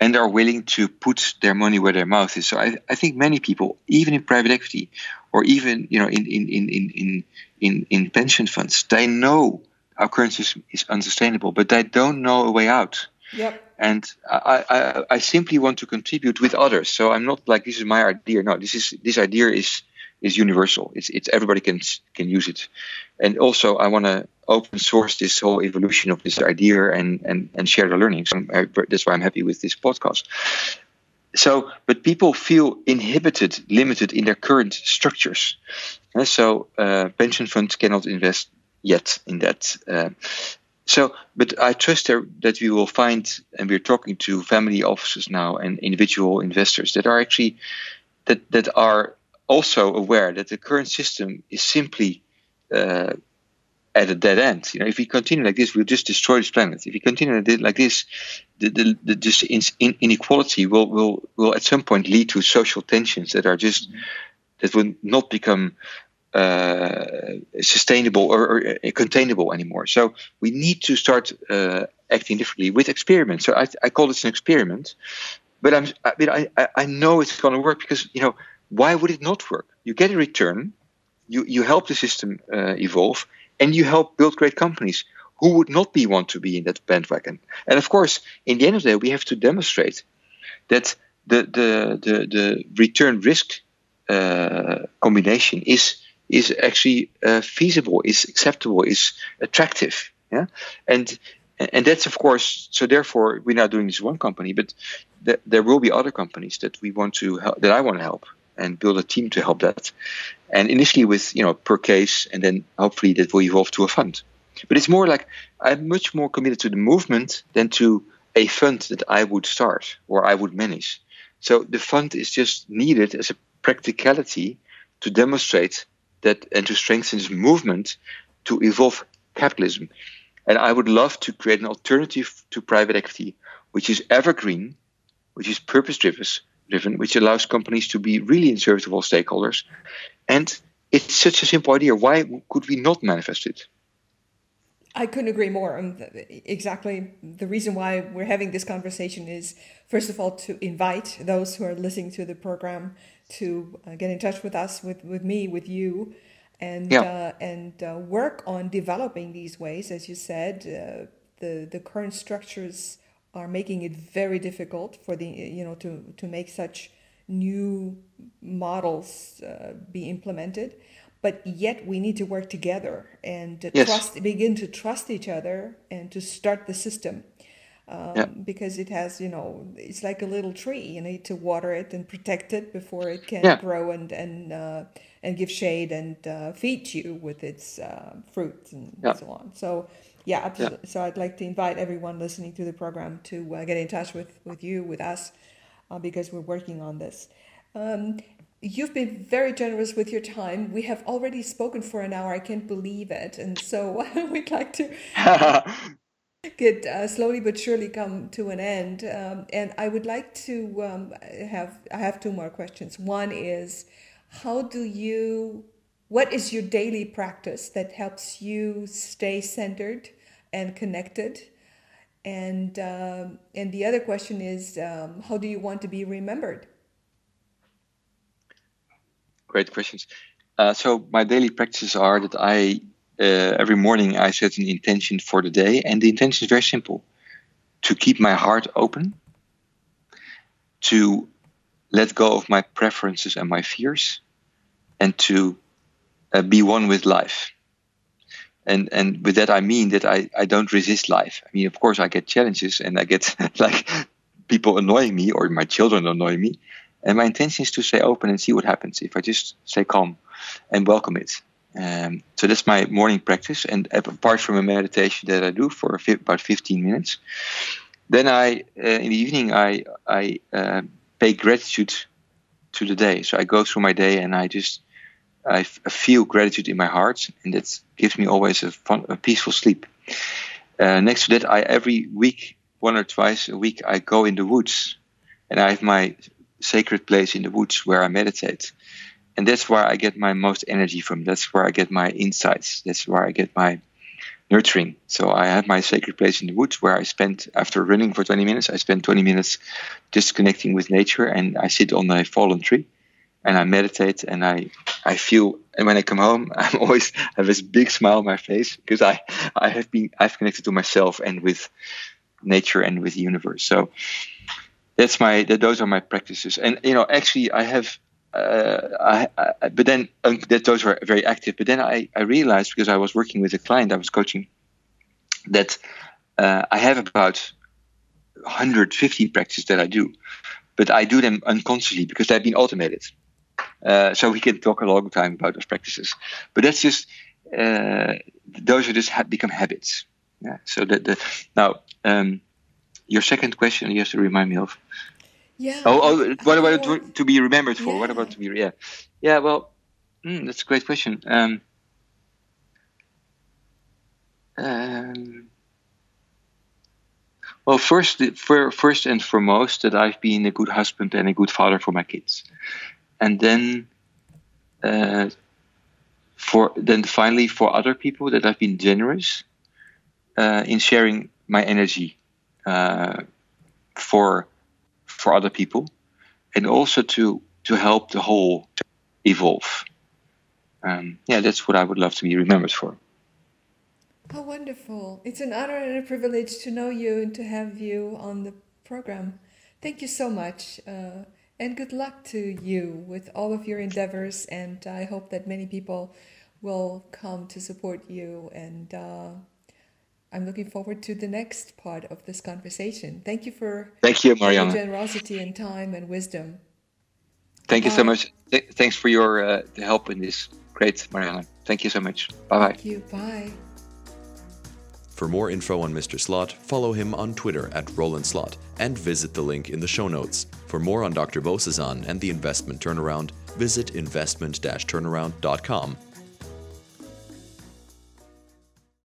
and are willing to put their money where their mouth is. So I, I think many people, even in private equity or even you know in in, in, in, in, in pension funds, they know our current system is unsustainable, but they don't know a way out. Yep. And I, I, I simply want to contribute with others. So I'm not like this is my idea. No, this is this idea is is universal. It's it's everybody can can use it. And also I want to open source this whole evolution of this idea and and and share the learnings. So that's why I'm happy with this podcast. So, but people feel inhibited, limited in their current structures. And so, uh, pension funds cannot invest yet in that. Uh, so, but I trust that we will find, and we're talking to family offices now and individual investors that are actually that that are also aware that the current system is simply uh, at a dead end. You know, if we continue like this, we'll just destroy this planet. If we continue like this, the, the, the this inequality will, will will at some point lead to social tensions that are just that will not become uh, sustainable or, or, uh, containable anymore. So we need to start uh, acting differently with experiments. So I, I call this an experiment, but I'm I, I know it's going to work because you know why would it not work? You get a return, you you help the system uh, evolve, and you help build great companies. Who would not be want to be in that bandwagon? And of course, in the end of the day, we have to demonstrate that the the the, the return risk uh, combination is is actually uh, feasible, is acceptable, is attractive. Yeah, and and that's of course. So therefore, we're now doing this one company, but th- there will be other companies that we want to help, that I want to help and build a team to help that. And initially with you know per case, and then hopefully that will evolve to a fund. But it's more like I'm much more committed to the movement than to a fund that I would start or I would manage. So the fund is just needed as a practicality to demonstrate that and to strengthen this movement to evolve capitalism. And I would love to create an alternative to private equity, which is evergreen, which is purpose driven, which allows companies to be really in service of all stakeholders. And it's such a simple idea. Why could we not manifest it? I couldn't agree more. Um, exactly the reason why we're having this conversation is, first of all, to invite those who are listening to the program to uh, get in touch with us, with, with me, with you, and yeah. uh, and uh, work on developing these ways. As you said, uh, the the current structures are making it very difficult for the you know to to make such new models uh, be implemented. But yet we need to work together and yes. trust, begin to trust each other, and to start the system um, yeah. because it has you know it's like a little tree you need to water it and protect it before it can Yeah. grow and and uh, and give shade and uh, feed you with its uh, fruits and Yeah. so on so yeah absolutely so i'd like to invite everyone listening to the program to uh, get in touch with with you with us uh, because we're working on this um, You've been very generous with your time. We have already spoken for an hour. I can't believe it. And so we'd like to get uh, slowly but surely come to an end. Um, and I would like to um, have I have two more questions. One is, how do you? What is your daily practice that helps you stay centered and connected? And um, and the other question is, um, how do you want to be remembered? Great questions. Uh, so my daily practices are that I uh, every morning I set an intention for the day, and the intention is very simple: to keep my heart open, to let go of my preferences and my fears, and to uh, be one with life. And and with that I mean that I, I don't resist life. I mean, of course, I get challenges and I get like people annoying me or my children annoy me, and my intention is to stay open and see what happens if I just stay calm and welcome it. Um, so that's my morning practice. And apart from a meditation that I do for about 15 minutes, then I uh, in the evening I I uh, pay gratitude to the day. So I go through my day and I just I, feel gratitude in my heart, and that gives me always a, fun, a peaceful sleep. Uh, next to that, I every week, one or twice a week, I go in the woods, and I have my sacred place in the woods where I meditate, and that's where I get my most energy from. That's where I get my insights. That's where I get my nurturing. So I have my sacred place in the woods where I spend after running for 20 minutes. I spend 20 minutes just connecting with nature, and I sit on a fallen tree and I meditate and I I feel and when I come home I'm always have this big smile on my face because I I have been I've connected to myself and with nature and with the universe. So that's my that, those are my practices. And you know actually I have uh, I, I, but then um, that those were very active. But then I, I realized because I was working with a client I was coaching that uh, I have about 150 practices that I do, but I do them unconsciously because they've been automated. Uh, so we can talk a long time about those practices, but that's just uh, those are just ha- become habits. Yeah. So that the now um, your second question you have to remind me of. Yeah. Oh, oh what about to, to be remembered for? Yeah. What about to be? Yeah. Yeah. Well, mm, that's a great question. Um, um, well, first, for, first and foremost, that I've been a good husband and a good father for my kids and then uh, for then finally for other people that I've been generous uh, in sharing my energy uh, for for other people, and also to to help the whole evolve. Um, yeah, that's what I would love to be remembered for. How wonderful! It's an honor and a privilege to know you and to have you on the program. Thank you so much. Uh, and good luck to you with all of your endeavors. And I hope that many people will come to support you. And uh, I'm looking forward to the next part of this conversation. Thank you for thank you, Marianne. generosity and time and wisdom. Thank Bye. you so much. Th- thanks for your uh, help in this. Great, Marianne. Thank you so much. Bye bye. Thank you. Bye. For more info on Mr. Slot, follow him on Twitter at Roland Slot and visit the link in the show notes. For more on Dr. Bozesan and the investment turnaround, visit investment-turnaround.com